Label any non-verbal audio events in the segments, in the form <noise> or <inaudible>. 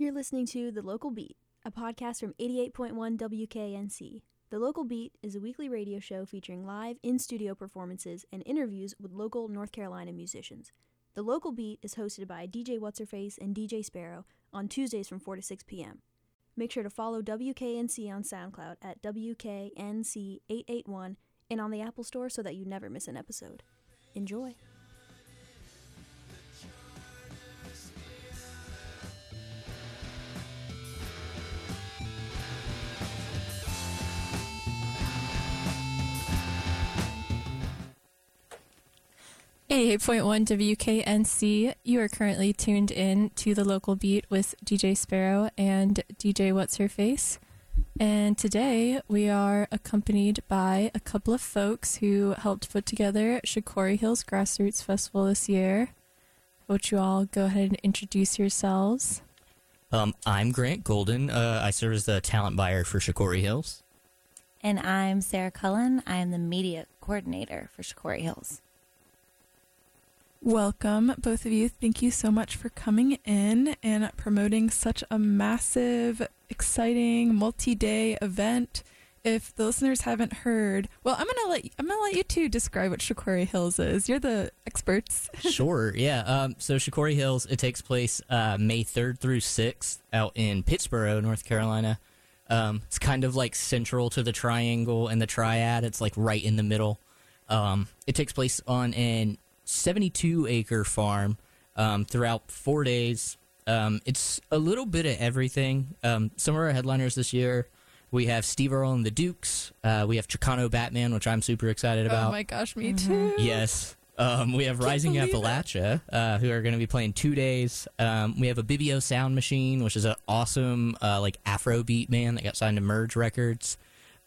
You're listening to The Local Beat, a podcast from 88.1 WKNC. The Local Beat is a weekly radio show featuring live in studio performances and interviews with local North Carolina musicians. The Local Beat is hosted by DJ What's Her Face and DJ Sparrow on Tuesdays from 4 to 6 p.m. Make sure to follow WKNC on SoundCloud at WKNC881 and on the Apple Store so that you never miss an episode. Enjoy. Eighty-eight point one WKNC. You are currently tuned in to the local beat with DJ Sparrow and DJ What's Her Face. And today we are accompanied by a couple of folks who helped put together Shakori Hills Grassroots Festival this year. Won't you all go ahead and introduce yourselves? Um, I'm Grant Golden. Uh, I serve as the talent buyer for Shakori Hills. And I'm Sarah Cullen. I am the media coordinator for Shakori Hills. Welcome, both of you. Thank you so much for coming in and promoting such a massive, exciting, multi-day event. If the listeners haven't heard, well, I'm gonna let I'm gonna let you two describe what Shakori Hills is. You're the experts. <laughs> sure, yeah. Um, so Shakori Hills, it takes place uh, May 3rd through 6th out in Pittsboro, North Carolina. Um, it's kind of like central to the triangle and the triad. It's like right in the middle. Um, it takes place on an 72 acre farm um, throughout four days. Um, it's a little bit of everything. Um, some of our headliners this year, we have Steve Earle and the Dukes. Uh, we have Chicano Batman, which I'm super excited about. Oh my gosh, me too. Yes. Um, we have Rising believe it. Appalachia, uh, who are going to be playing two days. Um, we have Ibibio Sound Machine, which is an awesome uh, like Afrobeat band that got signed to Merge Records.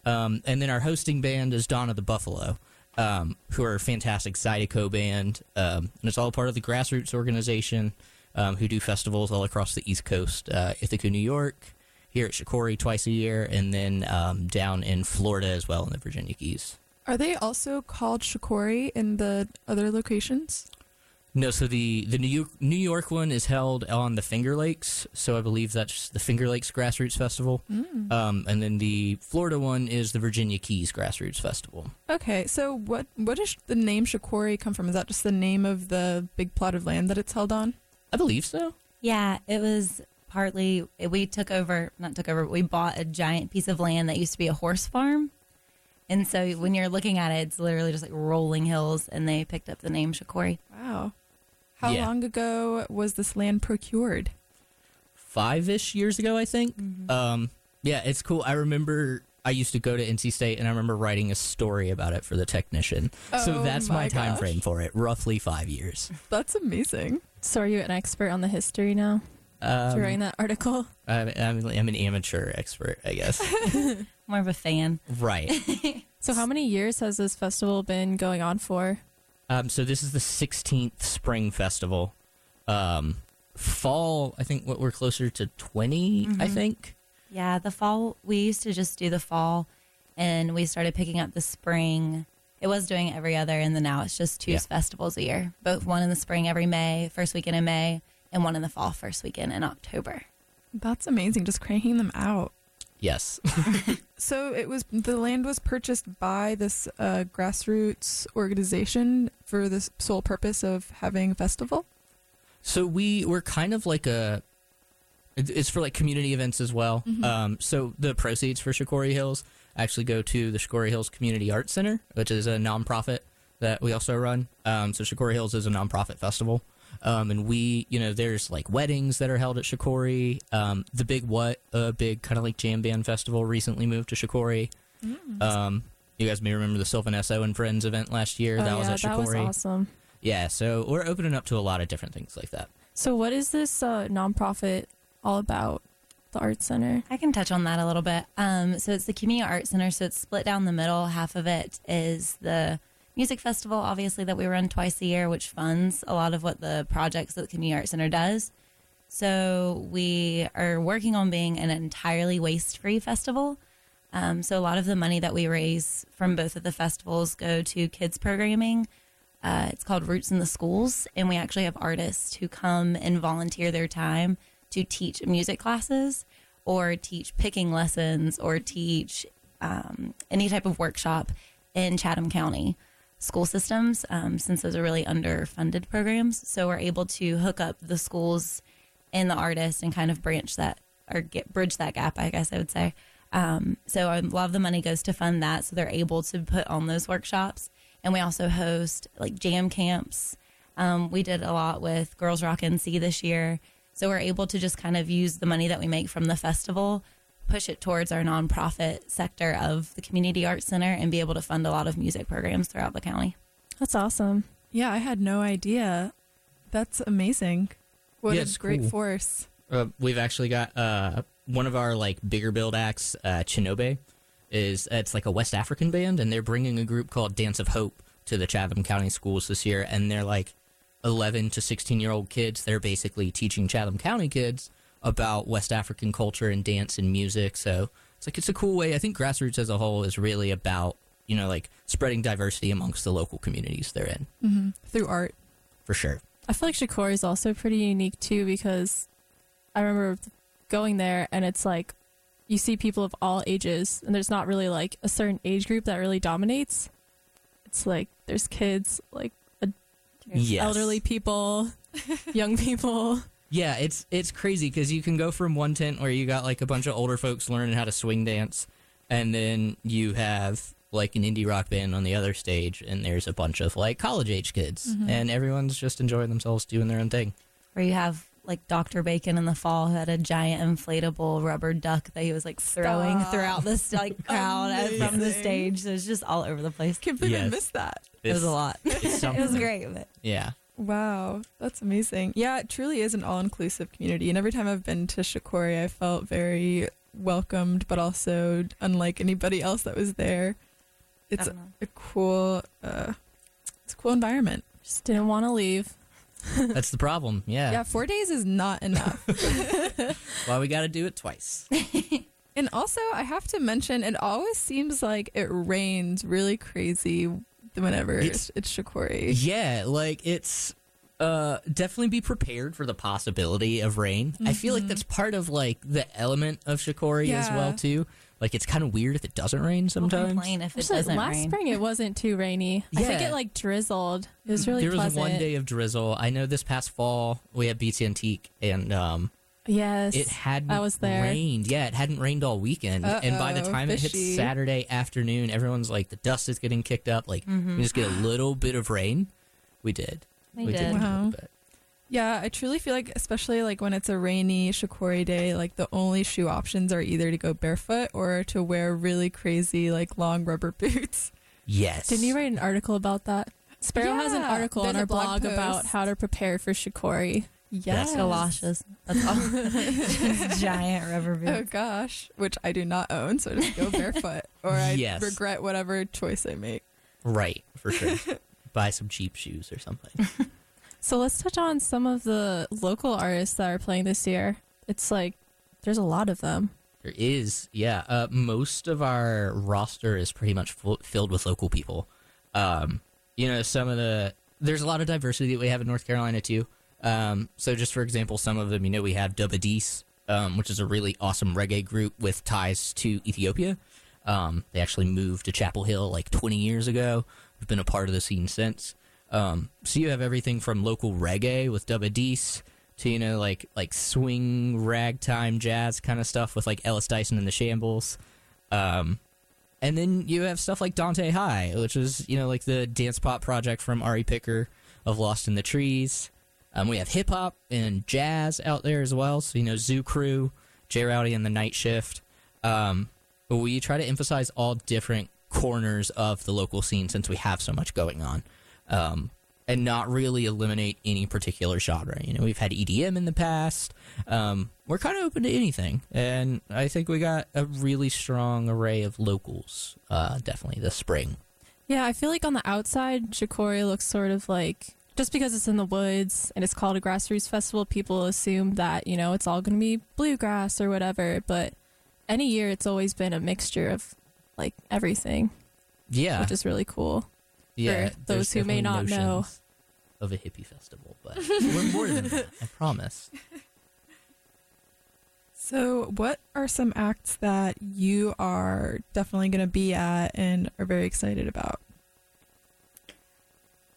Um, and then our hosting band is Donna the Buffalo, um, who are a fantastic Zydeco band, um, and it's all part of the grassroots organization um, who do festivals all across the East Coast, uh, Ithaca, New York, here at Shakori twice a year, and then um, down in Florida as well in the Virginia Keys. Are they also called Shakori in the other locations? No, so the the New York, New York one is held on the Finger Lakes, so I believe that's the Finger Lakes Grassroots Festival, um, and then the Florida one is the Virginia Keys Grassroots Festival. Okay, so what what does the name Shakori come from? Is that just the name of the big plot of land that it's held on? I believe so. Yeah, it was partly, we took over, not took over, but we bought a giant piece of land that used to be a horse farm. And so when you're looking at it, it's literally just like rolling hills, and they picked up the name Shakori. Wow. How Yeah. long ago was this land procured? Five ish years ago, I think. Um, yeah, it's cool. I remember I used to go to NC State, and I remember writing a story about it for the technician. Oh, so that's my my time gosh. frame for it, roughly five years. That's amazing. So are you an expert on the history now? Um, After writing that article? I'm, I'm, I'm an amateur expert, I guess. <laughs> <laughs> More of a fan. right. <laughs> So how many years has this festival been going on for? Um, so this is the 16th spring festival. Um, fall, I think what we're closer to 20, I think. Yeah, the fall, we used to just do the fall, and we started picking up the spring. It was doing it every other, and then now it's just two Yeah. festivals a year. Both one in the spring every May, first weekend in May, and one in the fall, first weekend in October. That's amazing. Just cranking them out. Yes. <laughs> So it was the land was purchased by this uh, grassroots organization for the sole purpose of having a festival. so we we're kind of like a it's for like community events as well. Um, so the proceeds for Shakori Hills actually go to the Shakori Hills Community Arts Center, which is a nonprofit that we also run. Um, so Shakori Hills is a nonprofit festival. Um, and we, you know, there's like weddings that are held at Shakori. Um, the Big What, a big kind of like jam band festival, recently moved to Shakori. Um, you guys may remember the Sylvan Esso and Friends event last year. oh that yeah, was at that was Shakori. awesome. Yeah, so we're opening up to a lot of different things like that. So what is this uh, nonprofit all about? The art center. I can touch on that a little bit. Um, so it's the Community Arts Center. So it's split down the middle. Half of it is the music festival, obviously, that we run twice a year, which funds a lot of what the projects that the Community Arts Center does. So we are working on being an entirely waste free festival. Um, so a lot of the money that we raise from both of the festivals go to kids programming. Uh, it's called Roots in the Schools, and we actually have artists who come and volunteer their time to teach music classes or teach picking lessons or teach um, any type of workshop in Chatham County school systems, um, since those are really underfunded programs. So we're able to hook up the schools and the artists and kind of branch that or get bridge that gap, I guess I would say. Um, so a lot of the money goes to fund that, so they're able to put on those workshops. And we also host like jam camps. Um, we did a lot with Girls Rock NC this year, so we're able to just kind of use the money that we make from the festival, push it towards our nonprofit sector of the Community Arts Center, and be able to fund a lot of music programs throughout the county. That's awesome. Yeah, I had no idea. That's amazing. What Yeah, a great cool. force. Uh, we've actually got uh, one of our like bigger build acts, uh, Chinobe, is it's like a West African band, and they're bringing a group called Dance of Hope to the Chatham County schools this year, and they're like 11 to 16 year old kids. They're basically teaching Chatham County kids about West African culture and dance and music. So it's like it's a cool way. I think grassroots as a whole is really about you know like spreading diversity amongst the local communities they're in hmm Through art. for sure. I feel like Shakori is also pretty unique too because I remember going there and it's like you see people of all ages and there's not really like a certain age group that really dominates. It's like there's kids, like Yes. elderly people, <laughs> young people. Yeah, it's it's crazy because you can go from one tent where you got like a bunch of older folks learning how to swing dance, and then you have like an indie rock band on the other stage, and there's a bunch of like college age kids, mm-hmm. and everyone's just enjoying themselves doing their own thing. Where you have like Dr. Bacon in the fall who had a giant inflatable rubber duck that he was like throwing Stop. throughout the like crowd and from the stage. So it's just all over the place. Can't believe I Yes. missed that. It was a lot. <laughs> It was great, but Yeah, Wow, that's amazing. Yeah, it truly is an all inclusive community. And every time I've been to Shakori, I felt very welcomed, but also unlike anybody else that was there. It's a, a cool, uh, it's a cool environment. Just didn't want to leave. <laughs> that's the problem. Yeah, Yeah, four days is not enough. <laughs> why we got to do it twice. <laughs> and also, I have to mention, it always seems like it rains really crazy whenever It's- it's, it's Shakori. Yeah, like it's uh definitely be prepared for the possibility of rain. I feel like that's part of like the element of Shakori as well too. Like it's kind of weird if it doesn't rain we'll sometimes. complain if it Actually, doesn't last rain. spring it wasn't too rainy. I think it like drizzled. It was really there was one day of drizzle. I know this past fall we had Beats Antique and um Yes. it hadn't I was there. rained. Yeah, it hadn't rained all weekend. Uh-oh, And by the Uh-oh, time it fishy. hits Saturday afternoon, everyone's like the dust is getting kicked up. Like Mm-hmm. we just get a little bit of rain. We did. We we did. get a Wow. little bit. Yeah, I truly feel like, especially like when it's a rainy Shakori day, like the only shoe options are either to go barefoot or to wear really crazy, like long rubber <laughs> boots. Yes. Didn't you write an article about that? Sparrow has an Yeah, article on there's our blog blog about how to prepare for Shakori. Yes. Galoshes. That's all. <laughs> Giant rubber boots. Oh gosh, which I do not own, so I just go <laughs> barefoot, or I Yes. regret whatever choice I make. Right, for sure. <laughs> Buy some cheap shoes or something. So let's touch on some of the local artists that are playing this year. It's like there's a lot of them. There is, yeah. Uh, most of our roster is pretty much full, filled with local people. Um, you know, some of the there's a lot of diversity that we have in North Carolina too. Um, so just for example, some of them, you know, we have Dub Addis, um, which is a really awesome reggae group with ties to Ethiopia. Um, they actually moved to Chapel Hill like 20 years ago. We've been a part of the scene since. Um, so you have everything from local reggae with Dub Addis to you know like like swing ragtime jazz kind of stuff with like Ellis Dyson and the Shambles. Um, and then you have stuff like Dante High, which is you know like the dance pop project from Ari Picker of Lost in the Trees. Um, we have hip hop and jazz out there as well. So you know Zoo Crew, J Rowdy and the Night Shift. Um, but we try to emphasize all different corners of the local scene since we have so much going on. Um, and not really eliminate any particular genre. You know, we've had EDM in the past. Um, we're kind of open to anything, and I think we got a really strong array of locals. Uh, definitely this spring. Yeah, I feel like on the outside, Shakori looks sort of like just because it's in the woods and it's called a grassroots festival, people assume that, you know, it's all going to be bluegrass or whatever. But any year, it's always been a mixture of like everything, Yeah, which is really cool. yeah. for those who may not know. Of a hippie festival, but we're more than that. I <laughs> promise. So, what are some acts that you are definitely going to be at and are very excited about?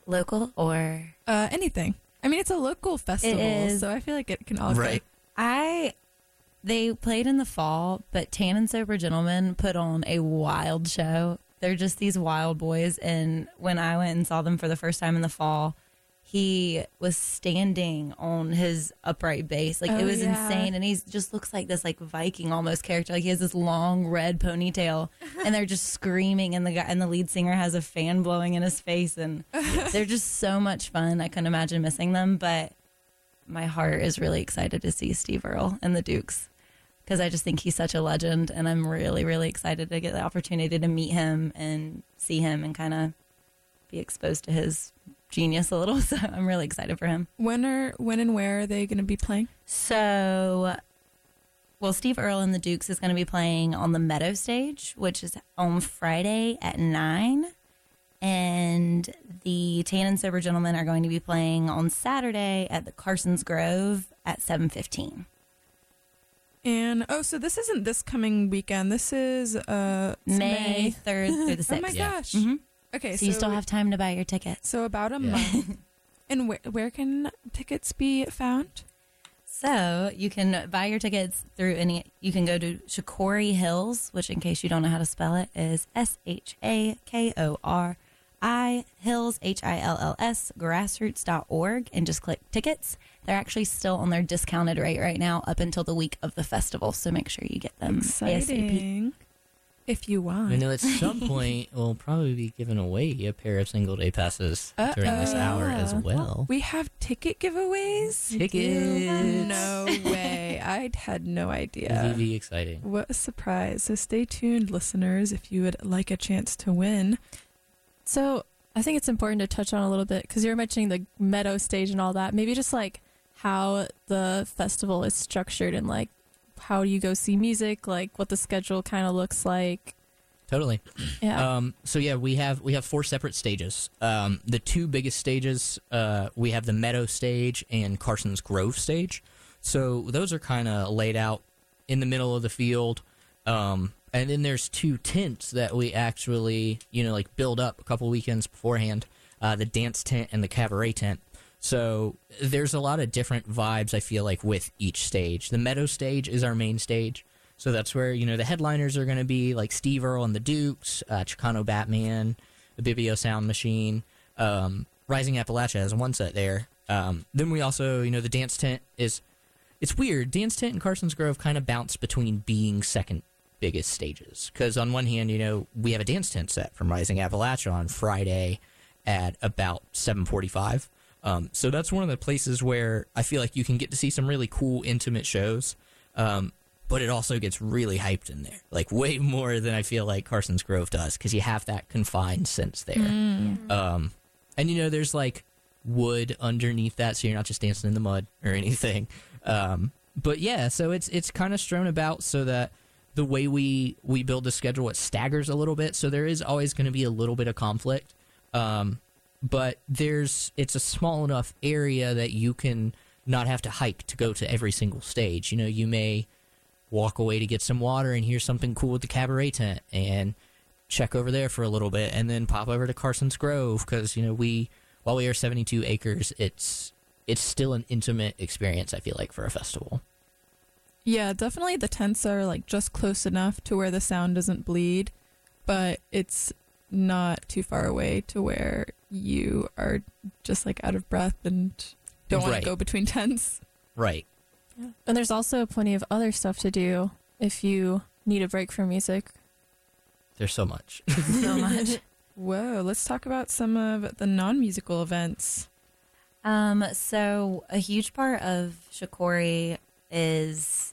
Local or Uh, anything. I mean, it's a local festival, is. so I feel like it can all Right. I they played in the fall, but Tan and Sober Gentlemen put on a wild show. They're just these wild boys and when I went and saw them for the first time in the fall, he was standing on his upright base. Like Oh, it was yeah. insane and he just looks like this like Viking almost character. Like he has this long red ponytail and they're just screaming and the guy and the lead singer has a fan blowing in his face and <laughs> they're just so much fun. I couldn't imagine missing them, but my heart is really excited to see Steve Earle and the Dukes because I just think he's such a legend, and I'm really, really excited to get the opportunity to meet him and see him and kind of be exposed to his genius a little. <laughs> So I'm really excited for him. When are when and where are they going to be playing? So, well, Steve Earle and the Dukes is going to be playing on the Meadow stage, which is on Friday at nine. And the Tan and Sober Gentlemen are going to be playing on Saturday at the Carson's Grove at seven fifteen. And oh, so this isn't this coming weekend. This is uh May third through the sixth. <laughs> Oh my sixth. Yeah. gosh. Okay, So, you still have time to buy your tickets. so about a Yeah. month. <laughs> and where where can tickets be found? So you can buy your tickets through any. You can go to Shakori Hills, which, in case you don't know how to spell it, is S H A K O R I Hills H I L L S grassroots.org and just click tickets. They're actually still on their discounted rate right now up until the week of the festival. So make sure you get them ASAP. Exciting. If you want. I know at some point we'll probably be giving away a pair of single day passes during this hour as well. We have ticket giveaways. Tickets. No way. I had no idea. VV exciting. What a surprise. So stay tuned, listeners, if you would like a chance to win. So I think it's important to touch on a little bit because you were mentioning the meadow stage and all that. Maybe just like how the festival is structured and like how do you go see music, like what the schedule kind of looks like. Totally. <clears throat> <clears throat> Yeah. Um, so yeah, we have we have four separate stages. Um, the two biggest stages, uh, we have the Meadow stage and Carson's Grove stage. So those are kind of laid out in the middle of the field. Um, and then there's two tents that we actually, you know, like build up a couple weekends beforehand. Uh, the dance tent and the cabaret tent. So there's a lot of different vibes I feel like with each stage. The Meadow stage is our main stage. So that's where, you know, the headliners are going to be like Steve Earle and the Dukes, uh, Chicano Batman, the Ibibio Sound Machine, um, Rising Appalachia has one set there. Um, then we also, you know, the dance tent is, it's weird. Dance tent and Carson's Grove kind of bounce between being second biggest stages. Because on one hand, you know, we have a dance tent set from Rising Appalachia on Friday at about 745. Um, so that's one of the places where I feel like you can get to see some really cool, intimate shows. Um, but it also gets really hyped in there, like way <laughs> more than I feel like Carson's Grove does, because you have that confined sense there. Um, and you know, there's like wood underneath that, so you're not just dancing in the mud or <laughs> anything. Um, but yeah, so it's it's kind of strewn about so that the way we we build the schedule it staggers a little bit, so there is always going to be a little bit of conflict. Um, but there's it's a small enough area that you can not have to hike to go to every single stage. You know, you may walk away to get some water and hear something cool with the cabaret tent and check over there for a little bit and then pop over to Carson's Grove because you know we while we are 72 acres it's it's still an intimate experience I feel like for a festival. Yeah, definitely the tents are like just close enough to where the sound doesn't bleed, but it's not too far away to where you are just like out of breath and don't want Right. to go between tents. Right. Yeah. and there's also plenty of other stuff to do if you need a break from music. There's so much. <laughs> so much. <laughs> Whoa, let's talk about some of the non musical events. Um, so a huge part of Shakori is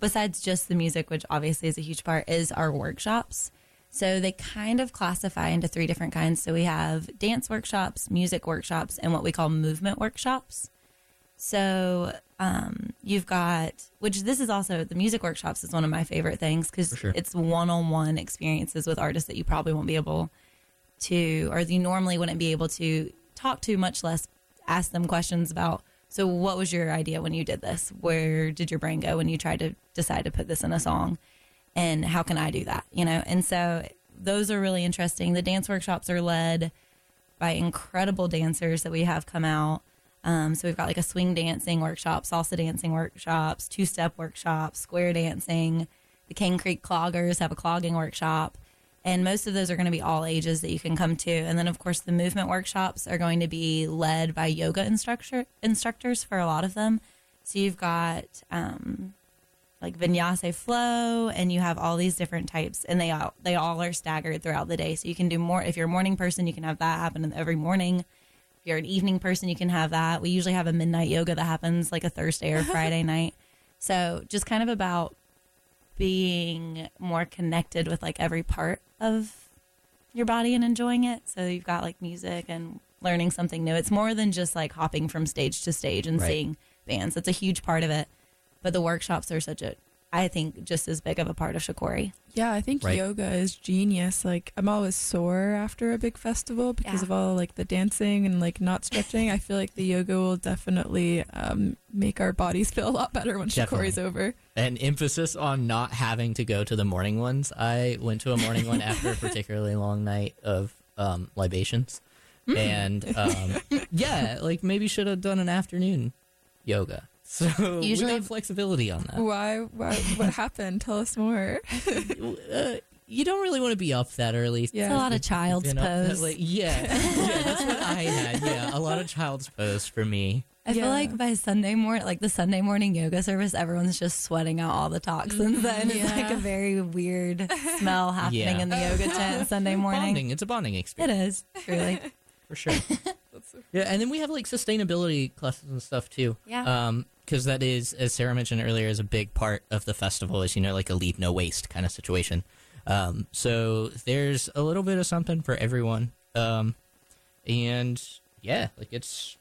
besides just the music, which obviously is a huge part, is our workshops. So they kind of classify into three different kinds. So we have dance workshops, music workshops, and what we call movement workshops. So um, you've got, which this is also the music workshops is one of my favorite things because sure. it's one-on-one experiences with artists that you probably won't be able to, or you normally wouldn't be able to talk to, much less ask them questions about So, what was your idea when you did this? Where did your brain go when you tried to decide to put this in a song? And how can I do that? You know, and so those are really interesting. The dance workshops are led by incredible dancers that we have come out. Um, so we've got like a swing dancing workshop, salsa dancing workshops, two step workshops, square dancing. The Cane Creek Cloggers have a clogging workshop. And most of those are going to be all ages that you can come to. And then, of course, the movement workshops are going to be led by yoga instructor instructors for a lot of them. So you've got um, like vinyasa flow, and you have all these different types, and they all they all are staggered throughout the day. So you can do more. If you're a morning person, you can have that happen every morning. If you're an evening person, you can have that. We usually have a midnight yoga that happens like a Thursday or <laughs> Friday night. So just kind of about being more connected with like every part of your body and enjoying it. So you've got like music and learning something new. It's more than just like hopping from stage to stage and Right. seeing bands. That's a huge part of it. But the workshops are such a, I think, just as big of a part of Shakori. Yeah, I think Right. yoga is genius. Like I'm always sore after a big festival because Yeah. of all like the dancing and like not stretching. I feel like the yoga will definitely um, make our bodies feel a lot better when Definitely. Shakori's over. An emphasis on not having to go to the morning ones. I went to a morning one after a particularly long night of um, libations, and um, yeah, like maybe should have done an afternoon yoga. So <laughs> Usually- usually have flexibility on that. Why? Why? What <laughs> happened? Tell us more. <laughs> Uh, you don't really want to be up that early. Yeah. It's a lot of child's that pose. Yeah, yeah, that's what I had. Yeah, a lot of child's pose for me. I feel like by Sunday morning, like the Sunday morning yoga service, everyone's just sweating out all the toxins. And it's like a very weird smell happening Yeah. in the yoga tent Sunday morning. Bonding. It's a bonding experience It is truly. for sure. yeah, and then we have like sustainability classes and stuff too. Yeah. Um, because that is, as Sarah mentioned earlier, is a big part of the festival. Is you know like a leave no waste kind of situation. Um, so there's a little bit of something for everyone. Um, and yeah, like it's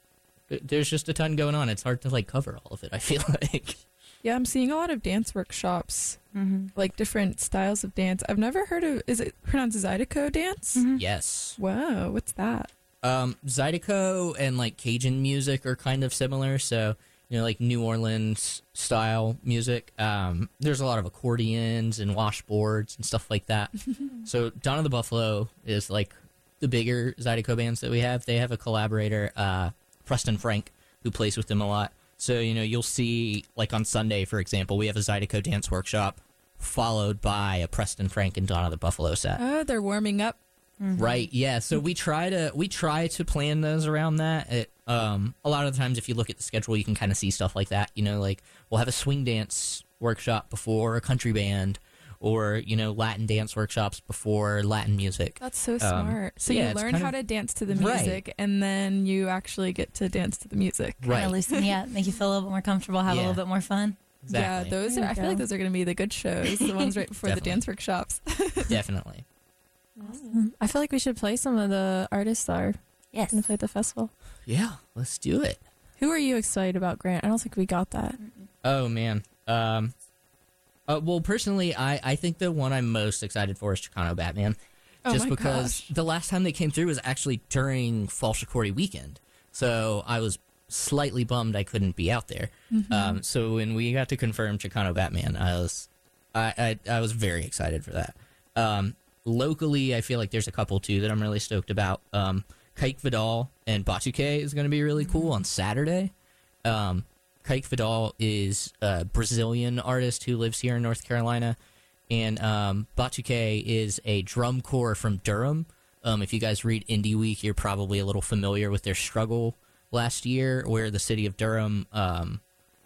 there's just a ton going on. It's hard to like cover all of it. I <laughs> feel like. Yeah, I'm seeing a lot of dance workshops, Mm-hmm. like different styles of dance. I've never heard of. Is it pronounced Zydeco dance? Mm-hmm. Yes. Wow, what's that? Um, Zydeco and like Cajun music are kind of similar. So, you know, like New Orleans style music. Um, there's a lot of accordions and washboards and stuff like that. <laughs> so, Donna the Buffalo is like the bigger Zydeco bands that we have. They have a collaborator, uh, Preston Frank, who plays with them a lot. So, you know, you'll see, like on Sunday, for example, we have a Zydeco dance workshop followed by a Preston Frank and Donna the Buffalo set. Oh, they're warming up. Right. Yeah. So we try to we try to plan those around that. It, um, a lot of the times, if you look at the schedule, you can kind of see stuff like that. You know, like we'll have a swing dance workshop before a country band, or you know, Latin dance workshops before Latin music. That's so Um, smart. so yeah, you learn how of- to dance to the Right. music, and then you actually get to dance to the music. Kind of Right. loosen you up, make you feel a little bit more comfortable, have a little bit more fun. Exactly. Yeah, those There are. I feel like those are going to be the good shows, the ones right before the dance workshops. <laughs> Definitely. I feel like we should play some of the artists that are Yes. going to play at the festival. Yeah. Let's do it. Who are you excited about, Grant? I don't think we got that. Oh man. Um. Uh, well, personally, I I think the one I'm most excited for is Chicano Batman. Oh just my because gosh. the last time they came through was actually during Fall Shakori weekend. So I was slightly bummed I couldn't be out there. Mm-hmm. Um, so when we got to confirm Chicano Batman, I was I, I, I was very excited for that. Um, locally, I feel like there's a couple too that I'm really stoked about. Um, Kike Vidal and Batuke is going to be really cool on Saturday. Um, Kike Vidal is a Brazilian artist who lives here in North Carolina, and um, Batuke is a drum corps from Durham. Um, if you guys read INDY Week, you're probably a little familiar with their struggle last year, where the city of Durham um,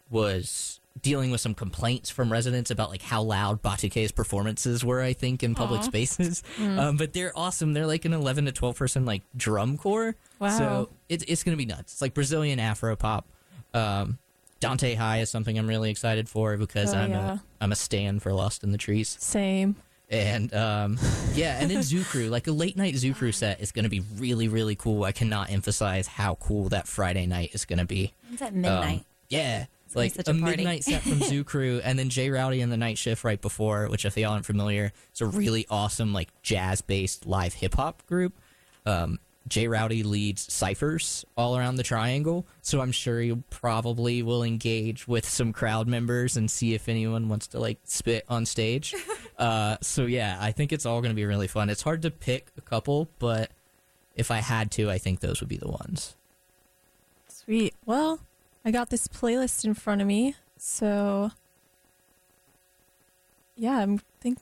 was dealing with some complaints from residents about like how loud Batuke's performances were. I think in public Aw. spaces, <laughs> um, but they're awesome. They're like an 11 to 12 person like drum corps. Wow. So it's it's gonna be nuts. It's like Brazilian Afro pop. Um, Dante High is something I'm really excited for because Oh, I'm yeah. a I'm a stan for Lost in the Trees. Same. And um, <laughs> yeah, and then Zoo Crew, like a late night Zoo Crew set is going to be really, really cool. I cannot emphasize how cool that Friday night is going to be. It's at Um, midnight. yeah. It's Like a, a party. midnight set from Zoo <laughs> Crew, and then Jay Rowdy and the night shift right before, which if y'all aren't familiar, it's a really awesome like jazz based live hip hop group. Um, Jay Rowdy leads ciphers all around the triangle, so I'm sure he probably will engage with some crowd members and see if anyone wants to like spit on stage. <laughs> uh, so yeah, I think it's all going to be really fun. It's hard to pick a couple, but if I had to, I think those would be the ones. Sweet. Well, I got this playlist in front of me, so yeah, I'm think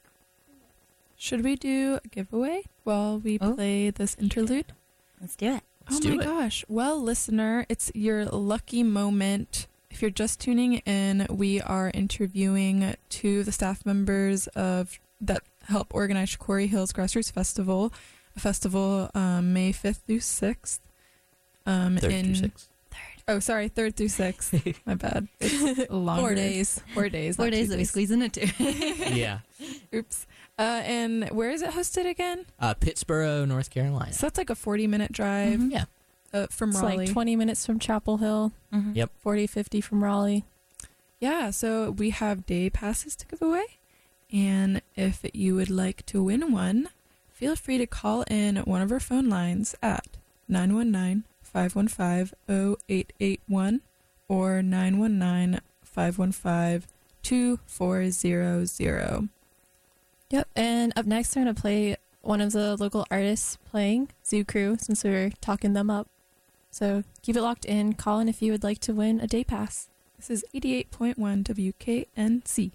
Should we do a giveaway while we Oh. play this interlude? Let's do it. Let's oh do my it. gosh. Well, listener, it's your lucky moment. If you're just tuning in, we are interviewing two of the staff members of that help organize Shakori Hills Grassroots Festival, a festival um, May 5th through 6th. Um, Third in, through sixth. Oh, sorry, 3rd through 6th. <laughs> My bad. It's <laughs> longer. four days. Four days. Four days two that we squeeze in it too. <laughs> yeah, Oops. Uh, and where is it hosted again? uh, Pittsboro, North Carolina. So that's like a 40 minute drive Mhm. Yeah, uh, from It's Raleigh. like 20 minutes from Chapel Hill, Mhm. Yep. 40, 50 from Raleigh. Yeah, so we have day passes to give away. And if you would like to win one, feel free to call in one of our phone lines at 919 515 0881 or 919 515 2400. Yep. And up next, we're going to play one of the local artists playing, Zoo Crew, since we were talking them up. So keep it locked in. Call in if you would like to win a day pass. This is 88.1 WKNC.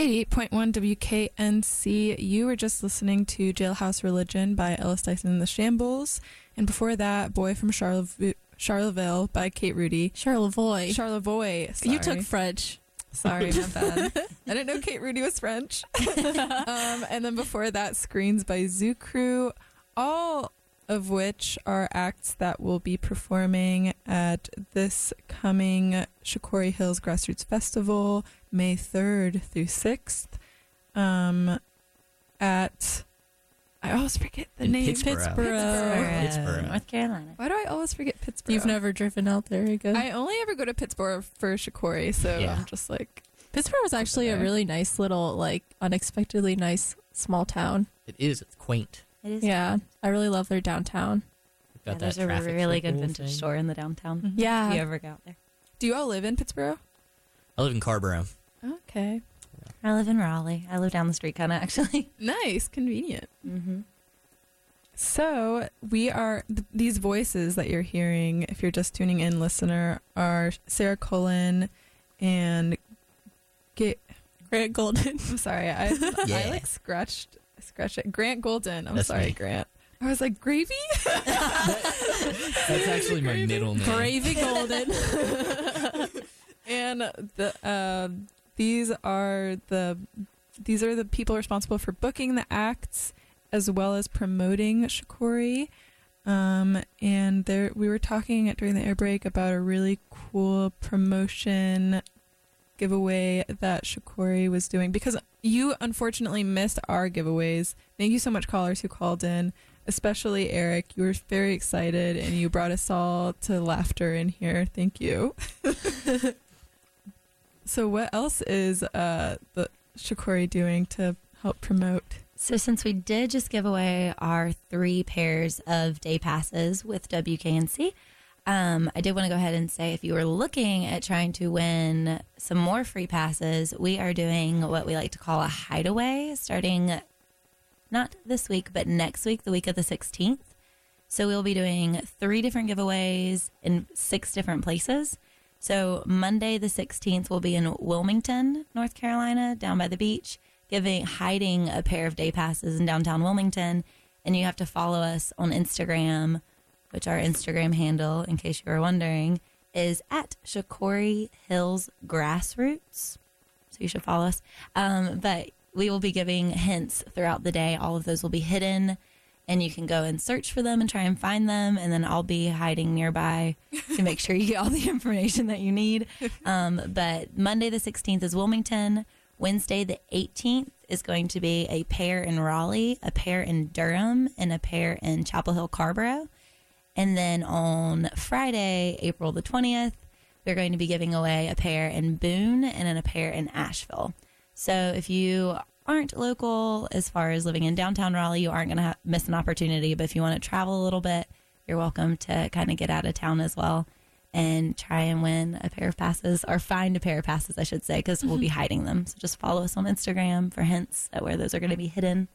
Eighty-eight point one WKNC. You were just listening to Jailhouse Religion by Ellis Dyson and the Shambles, and before that, Boy from Charlev- Charleville by Kate Rhudy. Charlevoix. Charlevoix. you took French. Sorry, my <laughs> bad. I didn't know Kate Rhudy was French. <laughs> um, and then before that, Screens by Zoo Crew, all of which are acts that will be performing at this coming Shakori Hills Grassroots Festival, May 3rd through 6th. Um, at, I always forget the In name. Pittsboro. Pittsboro. Pittsboro. North Carolina. Why do I always forget Pittsboro? You've never driven out there, good. I only ever go to Pittsboro for Shakori, so Yeah. I'm just like, Pittsboro was actually a really nice little, like, unexpectedly nice small town. It is. It's quaint. It is. Yeah, I really love their downtown. We've Yeah, got there's a really good vintage thing. store in the downtown. Mhm. Yeah, If you ever go out there. do you all live in Pittsboro? I live in Carrboro. Okay. I live in Raleigh. I live down the street, kind of <laughs> actually. Nice, convenient. Mm-hmm. So we are th- these voices that you're hearing. If you're just tuning in, listener, are Sarah Cullen and get. Grant Golden. <laughs> I'm sorry, I I like scratched scratched it. Grant Golden. I'm That's sorry, me. Grant. I was like gravy. <laughs> That's actually my middle name. Gravy Golden. <laughs> and the uh, these are the these are the people responsible for booking the acts as well as promoting Shakori. Um, and there we were talking during the air break about a really cool promotion giveaway that Shakori was doing because you unfortunately missed our giveaways. Thank you so much callers who called in, especially Eric. You were very excited and you brought us all to laughter in here. Thank you. <laughs> so what else is uh the Shakori doing to help promote? So, since we did just give away our three pairs of day passes with WKNC, um, I did want to go ahead and say if you were looking at trying to win some more free passes, we are doing what we like to call a hideaway starting not this week, but next week, the week of the 16th. So, we'll be doing three different giveaways in six different places. So, Monday, the 16th, will be in Wilmington, North Carolina, down by the beach giving hiding a pair of day passes in downtown Wilmington, and you have to follow us on Instagram, which our Instagram handle, in case you were wondering, is at Shakori Hills Grassroots. So you should follow us. Um, but we will be giving hints throughout the day. All of those will be hidden. and you can go and search for them and try and find them. And then I'll be hiding nearby to make sure you get all the <laughs> information that you need. Um, but Monday the 16th is Wilmington. Wednesday the 18th is going to be a pair in Raleigh, a pair in Durham, and a pair in Chapel Hill Carrboro. And then on Friday, April the 20th, we're going to be giving away a pair in Boone and then a pair in Asheville. So if you aren't local as far as living in downtown Raleigh, you aren't going to ha- miss an opportunity. But if you want to travel a little bit, you're welcome to kind of get out of town as well and try and win a pair of passes or find a pair of passes, I should say, because we'll be <laughs> hiding them. So just follow us on Instagram for hints at where those are going to be hidden.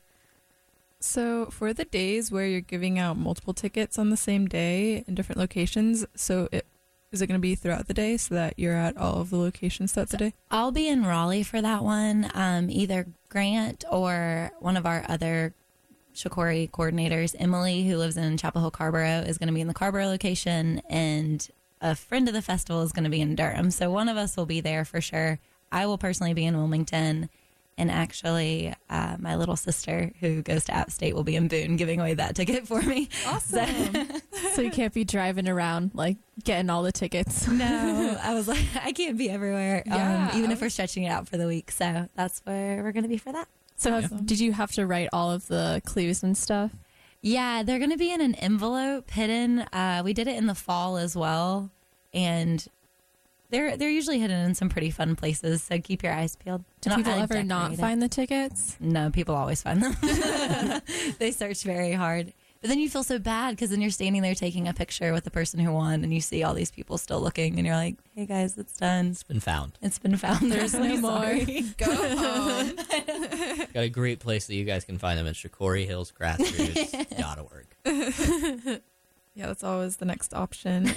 So for the days where you're giving out multiple tickets on the same day in different locations, so it is it going to be throughout the day so that you're at all of the locations throughout the day? I'll be in Raleigh for that one. Um, either Grant or one of our other Shakori coordinators, Emily, who lives in Chapel Hill Carrboro, is going to be in the Carrboro location, and a friend of the festival is going to be in Durham. So one of us will be there for sure. I will personally be in Wilmington. And actually, uh, my little sister, who goes to App State, will be in Boone giving away that ticket for me. Awesome. <laughs> so you can't be driving around like getting all the tickets. No, <laughs> I was like, <laughs> I can't be everywhere, Yeah, um, even if we're stretching it out for the week. So that's where we're going to be for that. So have, Awesome. did you have to write all of the clues and stuff? Yeah, they're going to be in an envelope hidden. Uh, we did it in the fall as well, and they're they're usually hidden in some pretty fun places. So keep your eyes peeled. Do Not people really ever not decorated. find the tickets? No, people always find them. <laughs> <laughs> they search very hard. But then you feel so bad because then you're standing there taking a picture with the person who won, and you see all these people still looking, and you're like, "Hey guys, it's done. It's been found. It's been found. There's <laughs> no more." Go home. Got a great place that you guys can find them at ShakoriHillsGrassroots.org. yeah, that's always the next option.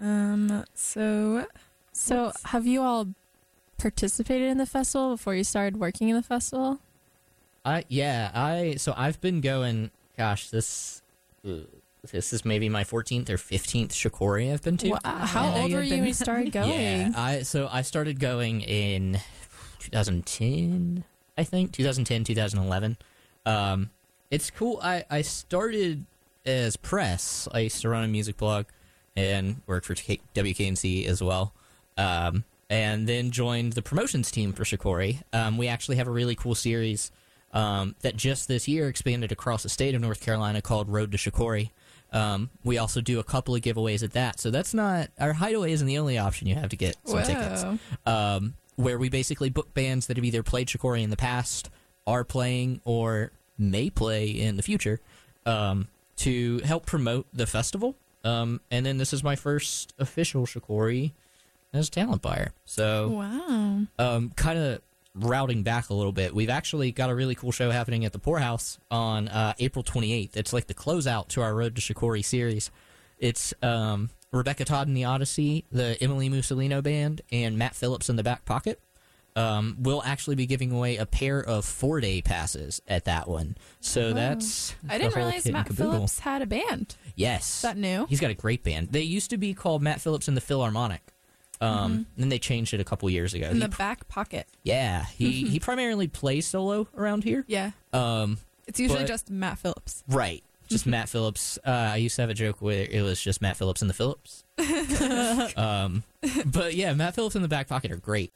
Um. So So have you all participated in the festival before you started working in the festival? I yeah, I so I've been going. Gosh, this uh, this is maybe my 14th or 15th Shakori I've been to. Wow. How old you've were you been- when you started <laughs> going? Yeah, I so I started going in 2010, I think 2010, 2011. Um, it's cool. I I started as press. I used to run a music blog and worked for K- WKNC as well. Um, and then joined the promotions team for Shakori. Um, we actually have a really cool series um, that just this year expanded across the state of North Carolina called Road to Shakori. Um, we also do a couple of giveaways at that. So that's not our hideaway isn't the only option you have to get some tickets. Whoa. Um, where we basically book bands that have either played Shakori in the past, are playing, or may play in the future um, to help promote the festival. Um, and then this is my first official Shakori as talent buyer. So Wow. um, kind of routing back a little bit, we've actually got a really cool show happening at the Pour House on uh, April 28th. It's like the closeout to our Road to Shakori series. It's um, Rebekah Todd and the Odyssey, the Emily Musolino band, and Matt Phillips in the back pocket. Um, we'll actually be giving away a pair of four day passes at that one. So that's I didn't realize Matt. Phillips had a band. Yes, Is that new? He's got a great band. They used to be called Matt Phillips and the Philharmonic. Um, Then they changed it a couple years ago. Mm-hmm. In He the back pocket. yeah, he <laughs> he primarily plays solo around here. Yeah. Um, It's usually But- just Matt Phillips. right, just <laughs> Matt Phillips. Uh, I used to have a joke where it was just Matt Phillips and the Phillips. <laughs> um, but yeah, Matt Phillips and the Back Pocket are great.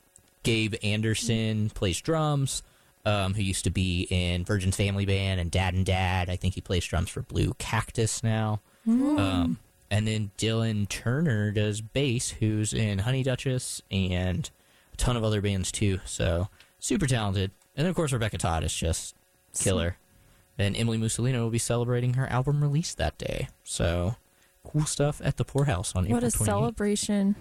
Gabe Anderson plays drums. Um, who used to be in Virgin's Family Band and Dad and Dad. I think he plays drums for Blue Cactus now. Um, and then Dylan Turner does bass, who's in Honey Duchess and a ton of other bands too. So super talented. And then of course Rebekah Todd is just killer. And Emily Musolino will be celebrating her album release that day. So cool stuff at the Pour House on What April What a celebration.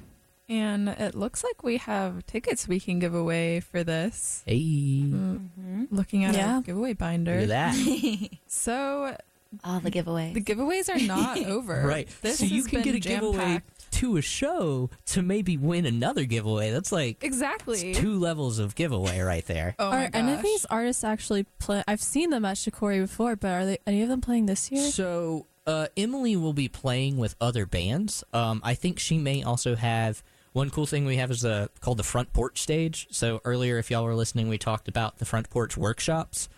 And it looks like we have tickets we can give away for this. Hey, Mm, Mm-hmm. Looking at Yeah. our giveaway binder. look at that. <laughs> So All the giveaways. the giveaways are not <laughs> over. right. This so you can get a giveaway jam-packed. to a show to maybe win another giveaway. That's like Exactly. two levels of giveaway right there. <laughs> oh my are any of these artists actually play? I've seen them at Shakori before, but are they any of them playing this year? So uh, Emily will be playing with other bands. Um, I think she may also have one cool thing we have is uh, called the front porch stage. So earlier, if y'all were listening, we talked about the front porch workshops.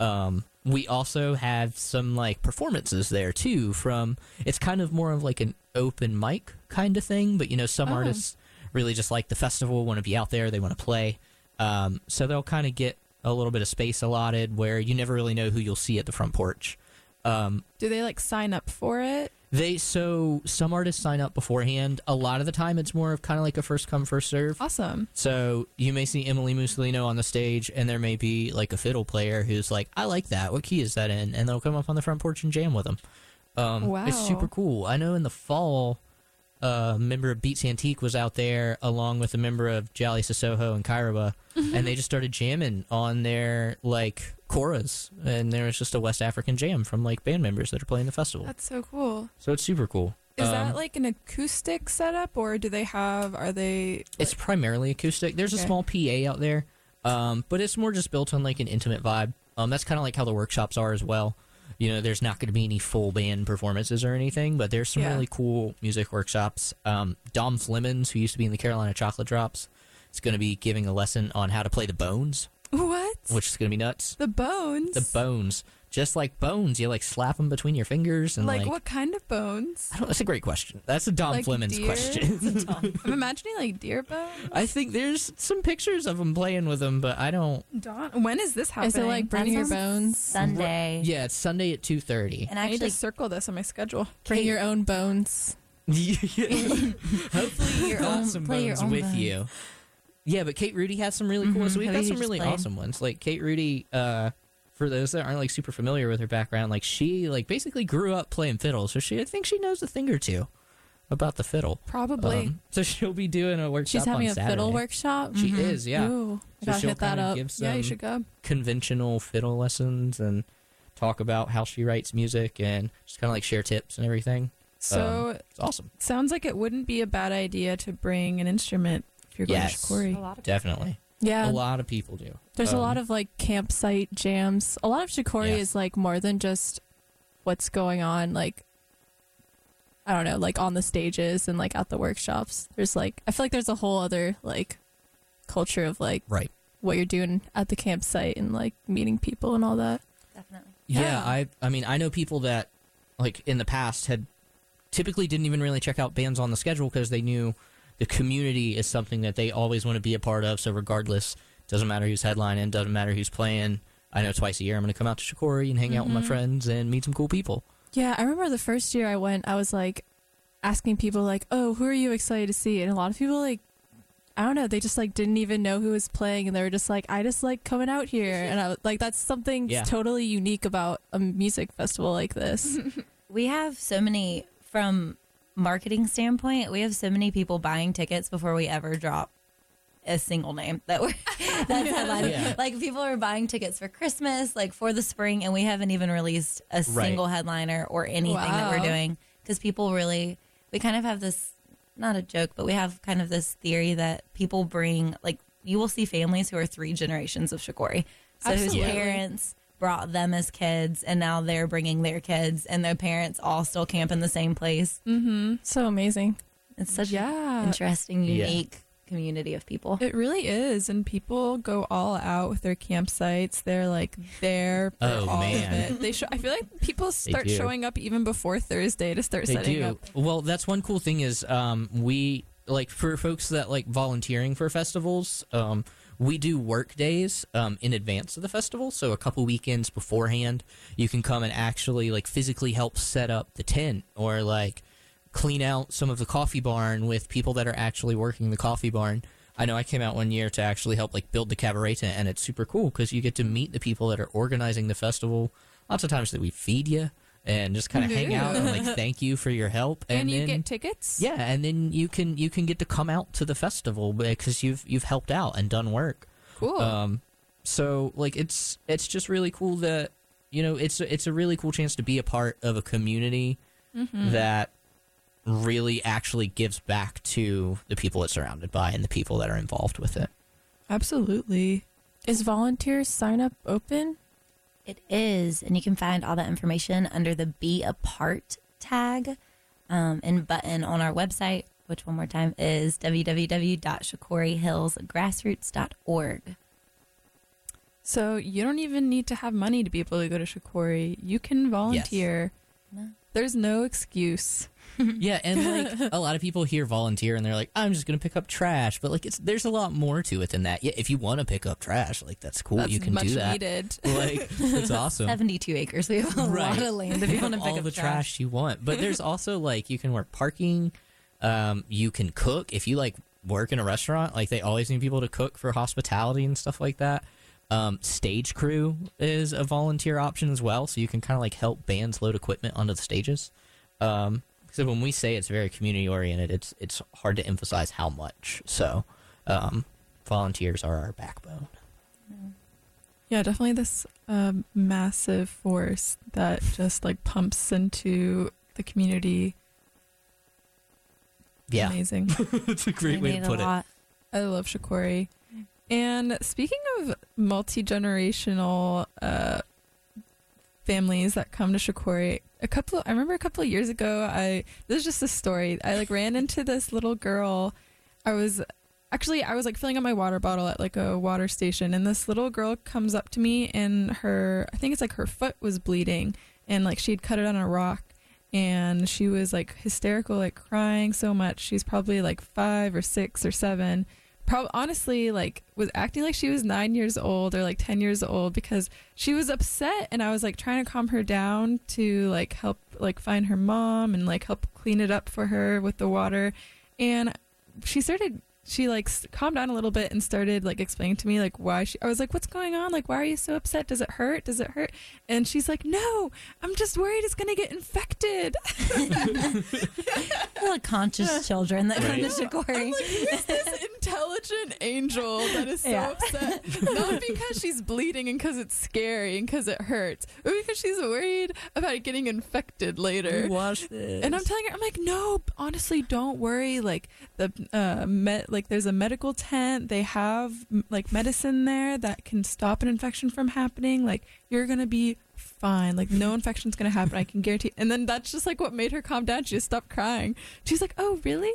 Um, we also have some like performances there too. From it's kind of more of like an open mic kind of thing, but you know some Oh. artists really just like the festival, want to be out there, they want to play. Um, so they'll kind of get a little bit of space allotted where you never really know who you'll see at the front porch. Um, Do they like sign up for it? They so some artists sign up beforehand. A lot of the time, it's more of kind of like a first come first serve. Awesome. So you may see Emily Musolino on the stage, and there may be like a fiddle player who's like, "I like that. What key is that in?" And they'll come up on the front porch and jam with them. Um, It's super cool. I know in the fall, a member of Beats Antique was out there along with a member of Diali Cissokho and Kaira Ba, and they just started jamming on their like koras, and there was just a West African jam from like band members that are playing the festival. That's so cool. so it's super cool. Is Um, that like an acoustic setup, or do they have? Are they? It's primarily acoustic. There's a Okay. small PA out there, um, but it's more just built on like an intimate vibe. Um, that's kind of like how the workshops are as well. You know, there's not going to be any full band performances or anything, but there's some Yeah. really cool music workshops. Um, Dom Flemons, who used to be in the Carolina Chocolate Drops, is going to be giving a lesson on how to play the bones, what? which is going to be nuts. the bones. The bones, just like bones, you like slap them between your fingers and like, like. what kind of bones? I don't. That's a great question. That's a Dom Like Flemons deer? question. <laughs> I'm imagining like deer bones. I think there's some pictures of them playing with them, but I don't. Dawn. When is this happening? Is it like bring your bones? Sunday. Yeah, it's Sunday at two thirty. And I need actually, to circle this on my schedule. Bring your own bones. <laughs> Hopefully, your you got own- some play bones own with bones. you. Yeah, but Kate Rhudy has some really cool Mhm. ones. So we've Have got some really played? awesome ones. Like Kate Rhudy, uh, for those that aren't like super familiar with her background, like she like basically grew up playing fiddle, so she I think she knows a thing or two about the fiddle. Probably. Um, so she'll be doing a workshop. She's having on a Saturday. fiddle workshop. She Mhm. is, yeah. Ooh, I So gotta she'll hit that kinda up. Give some yeah, you should go. conventional fiddle lessons and talk about how she writes music and just kind of like share tips and everything. So It's awesome. sounds like it wouldn't be a bad idea to bring an instrument if you're going Yes. to Shakori. a lot of Definitely. Yeah, A lot of people do. there's a Um, lot of like campsite jams. A lot of Shakori Yeah. is like more than just what's going on. Like I don't know, like on the stages and like at the workshops. There's like I feel like there's a whole other like culture of like right. what you're doing at the campsite and like meeting people and all that. definitely. Yeah, Yeah. I I mean I know people that like in the past had typically didn't even really check out bands on the schedule because they knew the community is something that they always want to be a part of. So regardless, doesn't matter who's headlining, doesn't matter who's playing. I know twice a year I'm going to come out to Shakori and hang out with my Mhm. friends and meet some cool people. Yeah, I remember the first year I went, I was like asking people like, "Oh, who are you excited to see?" And a lot of people like I don't know, they just like didn't even know who was playing and they were just like, "I just like coming out here." <laughs> And I was like that's something Yeah. totally unique about a music festival like this. <laughs> We have so many from marketing standpoint. We have so many people buying tickets before we ever drop a single name that we're <laughs> that's headlining. Yeah. Like people are buying tickets for Christmas, like for the spring, and we haven't even released a Right. single headliner or anything that we're doing because people really we kind of have this not a joke, but we have kind of this theory that people bring like you will see families who are three generations of Shakori. So Absolutely. whose parents brought them as kids and now they're bringing their kids and their parents all still camp in the same place. Mm-hmm. so amazing. It's such Yeah. an interesting, Yeah. unique community of people. It really is, and people go all out with their campsites. They're like there for Oh, all man. of it. They show. I feel like people start showing up even before Thursday to start They setting do. up. Well, that's one cool thing is um, we like for folks that like volunteering for festivals. Um, we do work days um, in advance of the festival, so a couple weekends beforehand, you can come and actually like physically help set up the tent or like clean out some of the coffee barn with people that are actually working the coffee barn. I know I came out one year to actually help like build the cabaret tent, and it's super cool because you get to meet the people that are organizing the festival. Lots of times that we feed you and just kind of hang out and like <laughs> thank you for your help, And, and, you then get tickets. yeah, and then you can you can get to come out to the festival because you've you've helped out and done work. cool. Um, so like it's it's just really cool that you know it's it's a really cool chance to be a part of a community Mm-hmm. that really actually gives back to the people it's surrounded by and the people that are involved with it. Absolutely. Is volunteer sign up open? It is, and you can find all that information under the Be a Part tag um, and button on our website, which one more time is www.shakorihillsgrassroots.org. So you don't even need to have money to be able to go to Shakori. You can volunteer. No. There's no excuse. <laughs> yeah, and like <laughs> a lot of people hear volunteer and they're like, I'm just gonna pick up trash, but like it's there's a lot more to it than that. Yeah, if you want to pick up trash, like that's cool. That's you can much do that. needed. <laughs> Like it's awesome. 72 acres. We have a lot of land if you want to pick all up the trash. you want. But there's also like you can work parking. Um, you can cook if you like work in a restaurant. Like they always need people to cook for hospitality and stuff like that. Um, stage crew is a volunteer option as well, so you can kind of like help bands load equipment onto the stages. Um, so when we say it's very community oriented, it's it's hard to emphasize how much. So um, volunteers are our backbone. Yeah, definitely this um, massive force that just like pumps into the community. Yeah, Amazing. <laughs> it's a great We way to need put a it. lot. I love Shakori. And speaking of multi generational uh, families that come to Shakori, a couple. I remember a couple of years ago. I this is just a story. I like ran into this little girl. I was actually I was like filling up my water bottle at like a water station, and this little girl comes up to me, and her I think it's like her foot was bleeding, and like she'd cut it on a rock. And she was like hysterical, like crying so much. She's probably like five or six or seven honestly like was acting like she was nine years old or like 10 years old because she was upset and i was like trying to calm her down to like help like find her mom and like help clean it up for her with the water. And she started she like calmed down a little bit and started like explaining to me like why she i was like what's going on like why are you so upset does it hurt does it hurt and she's like no i'm just worried it's gonna get infected Little conscious children that come to Shakori. Who's this intelligent angel that is so Yeah. upset? Not because she's bleeding and because it's scary and because it hurts, but because she's worried about it getting infected later. Watch this. And I'm telling her, I'm like, no, honestly, don't worry. Like the uh, met, like there's a medical tent. They have like medicine there that can stop an infection from happening. Like you're gonna be fine. Like no infection's gonna happen. I can guarantee. And then that's just like what made her calm down. She just stopped crying. She's like, oh really?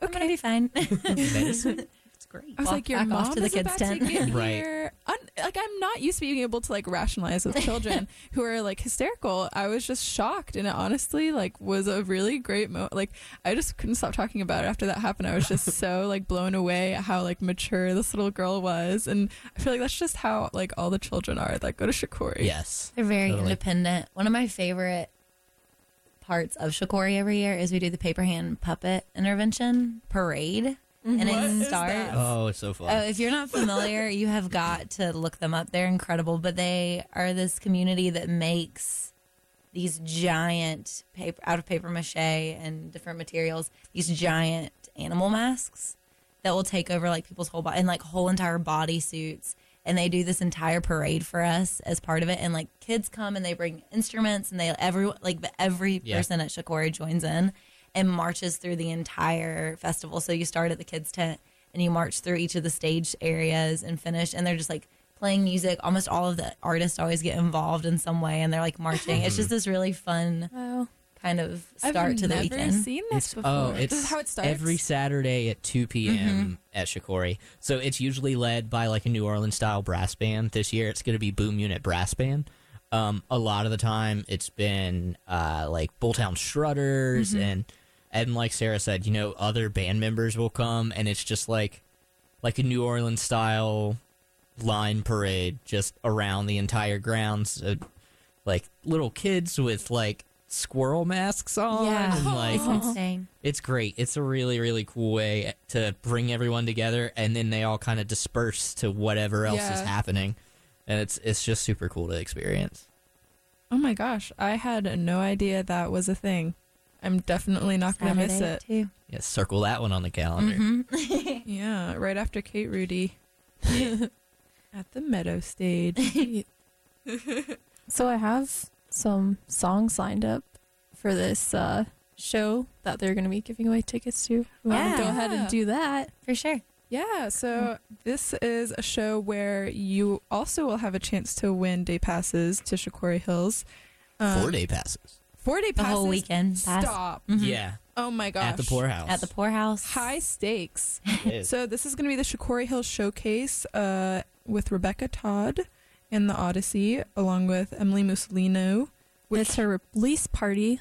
Okay. I'm gonna be fine. <laughs> medicine. <laughs> It's great. I was Walk like, your mom off to the is kids about tent. to get Right. here. Un- like I'm not used to being able to like rationalize with children <laughs> who are like hysterical. I was just shocked, and it honestly like was a really great moment. Like I just couldn't stop talking about it after that happened. I was just so <laughs> like blown away at how like mature this little girl was, and I feel like that's just how like all the children are that go to Shakori. Yes. They're very Totally. independent. One of my favorite parts of Shakori every year is we do the paper hand puppet intervention parade. And What it is starts. that? Oh, it's so fun. Oh, if you're not familiar, you have got to look them up. They're incredible, but they are this community that makes these giant paper out of paper mache and different materials. These giant animal masks that will take over like people's whole body and like whole entire body suits. And they do this entire parade for us as part of it. And like kids come and they bring instruments and they every like every Yeah. person at Shakori joins in and marches through the entire festival. So you start at the kids tent and you march through each of the stage areas and finish and they're just like playing music. Almost all of the artists always get involved in some way and they're like marching. it's just <laughs> this really fun Wow. kind of I've start to the weekend. I've never seen this It's, before. <laughs> oh, this is how it starts. every Saturday at 2 p.m. at Shakori. So it's usually led by like a New Orleans style brass band. This year it's going to be Boom Unit Brass Band. Um, a lot of the time it's been uh, like Bulltown Strutters and and like Sarah said, you know, other band members will come and it's just like like a New Orleans style line parade just around the entire grounds. Uh, like little kids with like squirrel masks on Yeah. and <laughs> like It's insane. it's great. It's a really, really cool way to bring everyone together, and then they all kind of disperse to whatever else is happening, and it's it's just super cool to experience. Oh my gosh, I had no idea that was a thing. I'm definitely not going to miss it. too. Yeah, circle that one on the calendar. Mhm. <laughs> Yeah, right after Kate Rhudy <laughs> at the Meadow stage. <laughs> So I have some songs lined up for this uh, show that they're going to be giving away tickets to. We want to go ahead and do that. For sure. Yeah, so this is a show where you also will have a chance to win day passes to Shakori Hills. Um, Four day passes. Four day The whole weekend pass. Stop. Mhm. Yeah, Oh my gosh. at the Pour House. At the Pour House. High stakes. <laughs> It is. So this is going to be the Shakori Hill Showcase uh, with Rebekah Todd, and the Odyssey, along with Emily Musolino. Which it's her release party.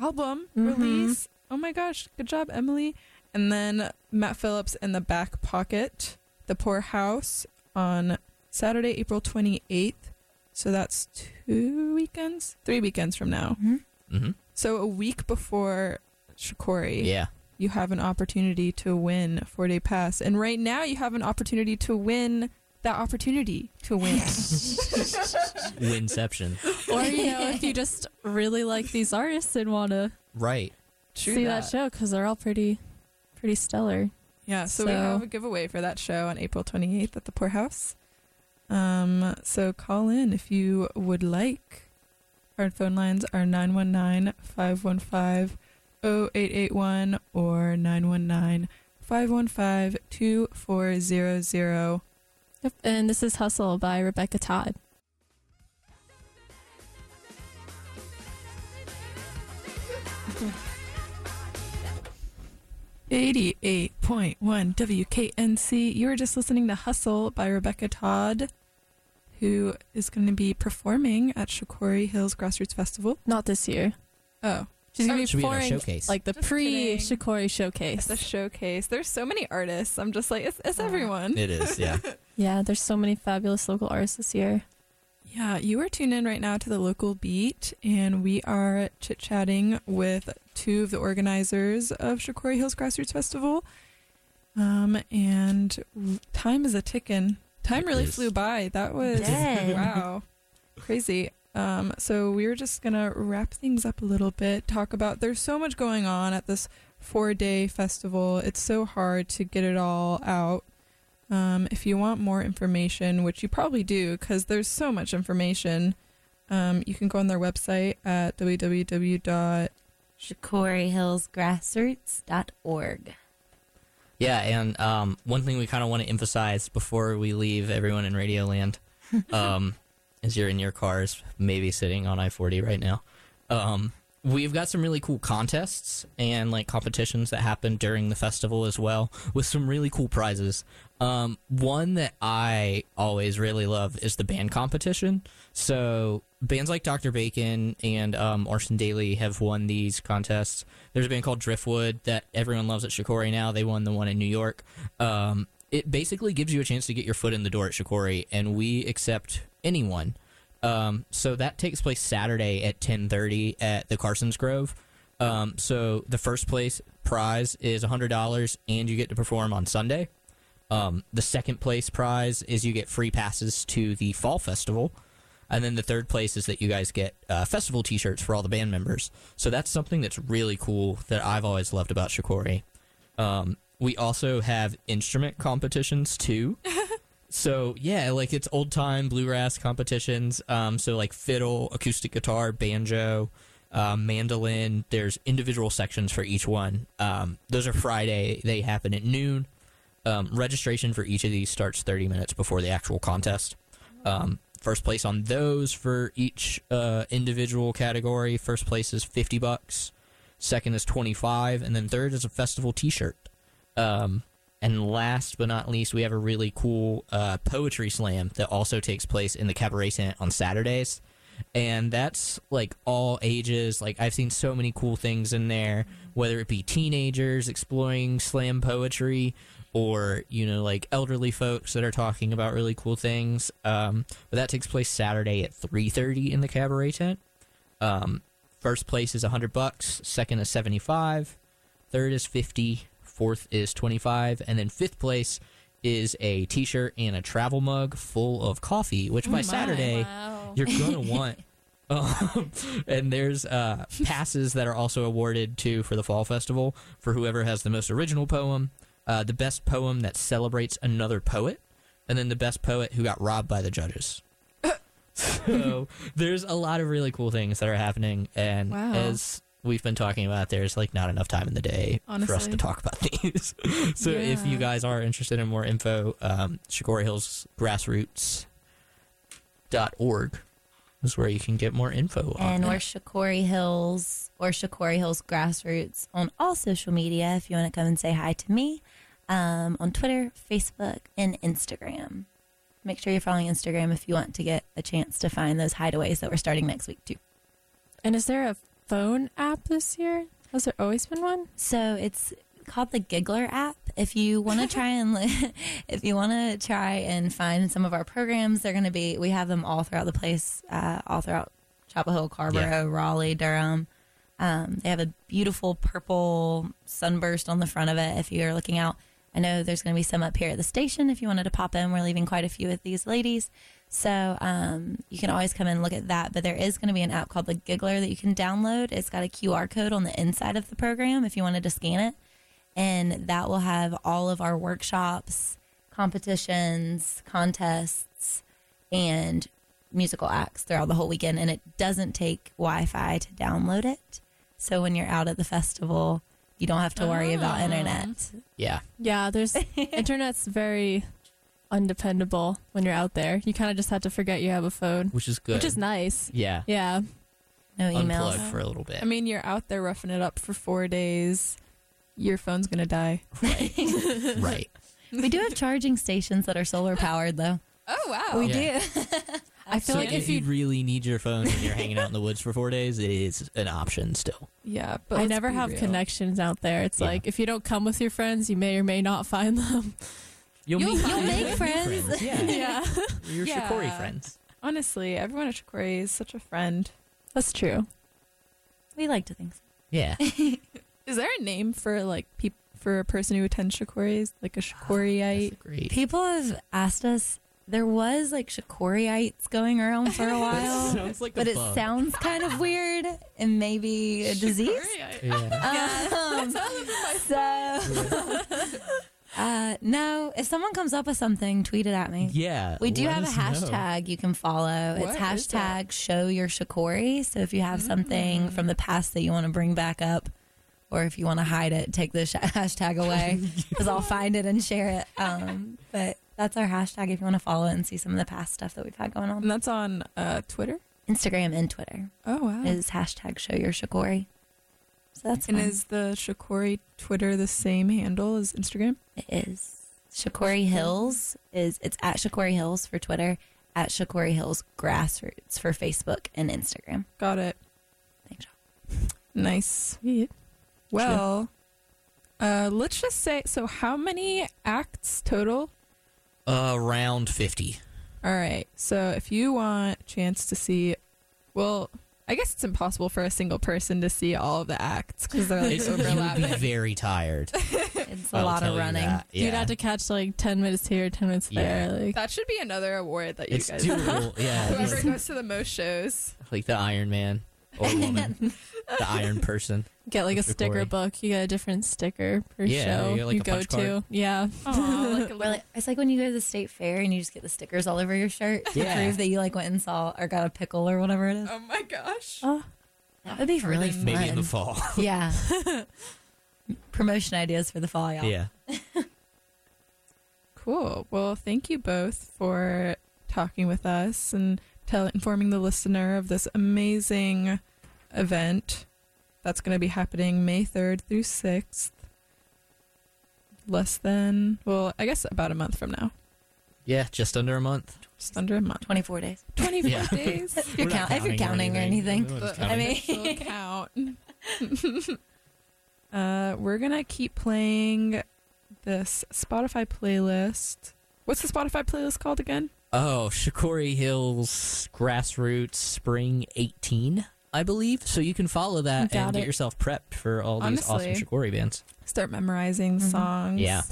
album Mhm. release. Oh my gosh, good job, Emily. And then Matt Phillips in the Back Pocket, The Pour House on Saturday, April 28th. So that's two weekends, three weekends from now. Hmm So a week before Shakori, Yeah. you have an opportunity to win a four day pass. And right now you have an opportunity to win that opportunity to win. <laughs> Winception. Or, you know, if you just really like these artists and want to Right. True see that, show because they're all pretty, pretty stellar. Yeah, so, we have a giveaway for that show on April 28th at the Pour House. Um, so call in if you would like. Our phone lines are 919 515 0881 or 919 515 2400. Yep. And this is Hustle by Rebekah Todd. Eighty-eight point one WKNC. You were just listening to "Hustle" by Rebekah Todd, who is going to be performing at Shakori Hills Grassroots Festival. Not this year. Oh, She's going to be be in a performing showcase. like the Just pre kidding. Shakori showcase. The showcase. There's so many artists. I'm just like, it's, it's everyone. It is, yeah. <laughs> Yeah, there's so many fabulous local artists this year. Yeah, you are tuned in right now to the local beat, and we are chit chatting with two of the organizers of Shakori Hills Grassroots Festival. Um, and time is a ticking. Time really is. flew by. That was did. <laughs> wow, crazy. Um, so we are just gonna wrap things up a little bit. Talk about there's so much going on at this four day festival. It's so hard to get it all out. Um, if you want more information, which you probably do, because there's so much information, um, you can go on their website at www. Yeah, and um, one thing we kind of want to emphasize before we leave everyone in Radioland, <laughs> um, as you're in your cars, maybe sitting on I 40 right now, um, we've got some really cool contests and like competitions that happen during the festival as well, with some really cool prizes. Um, one that I always really love is the band competition. So bands like Dr. Bacon and um, Orson Daly have won these contests. There's a band called Driftwood that everyone loves at Shakori now. They won the one in New York. Um, it basically gives you a chance to get your foot in the door at Shakori, and we accept anyone. Um, so that takes place Saturday at 10:30 at the Carson's Grove. Um, so the first place prize is $100, and you get to perform on Sunday. Um, the second place prize is you get free passes to the fall festival. And then the third place is that you guys get uh, festival t shirts for all the band members. So that's something that's really cool that I've always loved about Shakori. Um, we also have instrument competitions too. <laughs> so yeah, like it's old time bluegrass competitions. Um, so like fiddle, acoustic guitar, banjo, um, mandolin. There's individual sections for each one. Um, those are Friday. They happen at noon. Um, registration for each of these starts 30 minutes before the actual contest. Um, first place on those for each uh, individual category. First place is 50 bucks. Second is 25, and then third is a festival T-shirt. Um, and last but not least, we have a really cool uh, poetry slam that also takes place in the Cabaret Tent on Saturdays. And that's like all ages. Like I've seen so many cool things in there, whether it be teenagers exploring slam poetry or, you know, like elderly folks that are talking about really cool things. Um, but that takes place Saturday at 3.30 in the Cabaret Tent. Um, first place is 100 bucks, second is 75, third is 50, fourth is 25, and then fifth place is a t-shirt and a travel mug full of coffee, which by Saturday Wow. you're gonna <laughs> want. Um, <laughs> and there's uh, passes that are also awarded to for the fall festival for whoever has the most original poem, uh, the best poem that celebrates another poet, and then the best poet who got robbed by the judges. <laughs> so there's a lot of really cool things that are happening, and Wow. as we've been talking about, there's like not enough time in the day for us to talk about <laughs> these. <laughs> so if you guys are interested in more info, um, Shakori Hills Grassroots dot org is where you can get more info on And that. we're Shakori Hills or Shakori Hills Grassroots on all social media if you want to come and say hi to me um, on Twitter, Facebook, and Instagram. make sure you're following Instagram if you want to get a chance to find those hideaways that we're starting next week too. And is there a phone app this year? Has there always been one? So it's called the Giggler app. If you want to <laughs> try and <laughs> if you want to try and find some of our programs, they're going to be we have them all throughout the place, uh, all throughout Chapel Hill, Carrboro, Yeah. Raleigh, Durham. Um, they have a beautiful purple sunburst on the front of it. If you're looking out, I know there's going to be some up here at the station. If you wanted to pop in, we're leaving quite a few with these ladies. So um, you can always come and look at that. But there is going to be an app called the Giggler that you can download. It's got a QR code on the inside of the program if you wanted to scan it. And that will have all of our workshops, competitions, contests, and musical acts throughout the whole weekend. And it doesn't take Wi Fi to download it. So when you're out at the festival, you don't have to worry about ah. internet. Yeah. Yeah, there's <laughs> internet's very undependable when you're out there. You kind of just have to forget you have a phone, Which is good. which is nice. yeah. Yeah. No emails. Unplug for a little bit. I mean, you're out there roughing it up for four days. Your phone's gonna die. <laughs> right. We do have charging stations that are solar powered, though. Oh wow! We Yeah. do. <laughs> I feel so like if, if you you really need your phone and you're hanging out in the woods for four days, it is an option still. Yeah, but I let's never be have real. connections out there. It's Yeah. like if you don't come with your friends, you may or may not find them. You'll, You'll- meet, you'll make meet friends. <laughs> Yeah. yeah. Your Yeah. Shakori friends. Honestly, everyone at Shakori is such a friend. That's true. We like to think so. Yeah. Is there a name for like peop- for a person who attends Shakori? Is like a That's Shakoriite? great. People have asked us. There was like Shakoriites going around for a <laughs> while, sounds like a but it bug. sounds kind of weird and maybe a <laughs> disease. Yeah. Um, <laughs> so, uh, no, if someone comes up with something, tweet it at me. Yeah. We do have a us know. hashtag you can follow. What it's hashtag show your Shakori. So if you have something from the past that you want to bring back up, or if you want to hide it, take the sh- <laughs> hashtag away <laughs> because I'll find it and share it. Um, but that's our hashtag if you want to follow it and see some of the past stuff that we've had going on. And that's on uh, Twitter. Instagram and Twitter Oh wow! is hashtag show your Shakori. So that's and fun. is the Shakori Twitter the same handle as Instagram? It is. Shakori Hills is it's at Shakori Hills for Twitter, at Shakori Hills Grassroots for Facebook and Instagram. Got it. Thanks. y'all. Nice. Sweet. Well, uh, let's just say. So, how many acts total? Around 50. All right. So, if you want a chance to see, well, I guess it's impossible for a single person to see all of the acts because they're like It's, you would be <laughs> very tired. <laughs> It's a I'll lot tell of you running. that. You'd Yeah. have to catch like 10 minutes here, 10 minutes Yeah. there. Like, That should be another award that you It's guys. doable. <laughs> Yeah. Whoever just goes to the most shows. like the Iron Man or <laughs> woman. <laughs> the Iron Person. get like a Mr. sticker Corey. book. You get a different sticker per Yeah, show you get, like, you a go punch to. card. Yeah. Aw, like a <laughs> little- it's like when you go to the state fair and you just get the stickers all over your shirt to Yeah. prove that you like went and saw or got a pickle or whatever it is. oh my gosh. Oh, That would be really fun. Maybe in the fall. Yeah. Promotion ideas for the fall, y'all. yeah. Cool. Well, thank you both for talking with us and tell informing the listener of this amazing event that's going to be happening May 3rd through 6th. Less than, well, I guess about a month from now. Yeah, just under a month. Just under a month. 24 days. 24 Yeah. days. <laughs> If you're, We're count- if you're counting or anything. No one's The I counting. mean- official <laughs> count. <laughs> uh, we're going to keep playing this Spotify playlist. What's the Spotify playlist called again? Oh, Shakori Hills Grassroots Spring 18, I believe. So you can follow that Got and get yourself prepped for all these awesome Honestly. Shakori bands. Start memorizing the Mhm. songs. Yeah.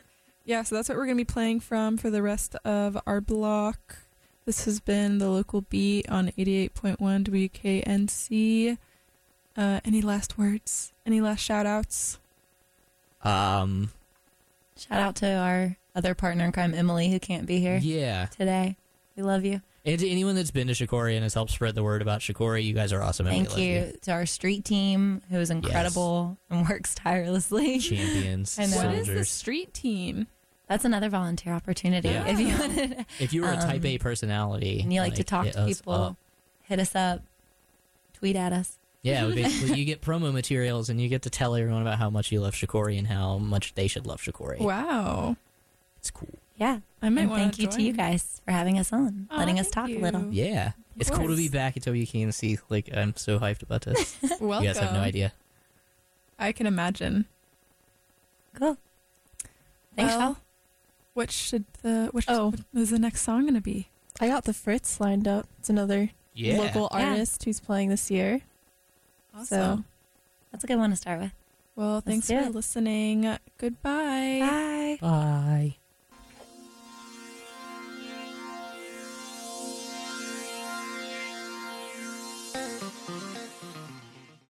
<laughs> Yeah, so that's what we're going to be playing from for the rest of our block. This has been the local beat on 88.1 WKNC. Uh, any last words? Any last shout outs? Um, Shout out to our other partner in crime, Emily, who can't be here yeah. today. We love you. And to anyone that's been to Shakori and has helped spread the word about Shakori, you guys are awesome. and we Thank love you to our street team, who is incredible and works tirelessly. Champions, <laughs> I know. What is the soldiers. street team? That's another volunteer opportunity. Yeah. If you wanted, If you were a type Um, A personality and you like, to talk hit to us people, up. hit us up, tweet at us. Yeah, <laughs> basically, you get promo materials and you get to tell everyone about how much you love Shakori and how much they should love Shakori. Wow. It's cool. Yeah. I might And want thank you to you guys for having us on, Aw, letting us talk you. a little. Yeah, it's cool to be course. back at WKNC. Like I'm so hyped about this. <laughs> Welcome. you guys have no idea. I can imagine. Cool. Thanks, Well, Val. What should the what, Oh. what is the next song gonna be? I got the Fritz lined up. It's another Yeah. local Yeah. artist who's playing this year. So That's a good one to start with. well, thanks do for it. listening. Goodbye. Bye. Bye.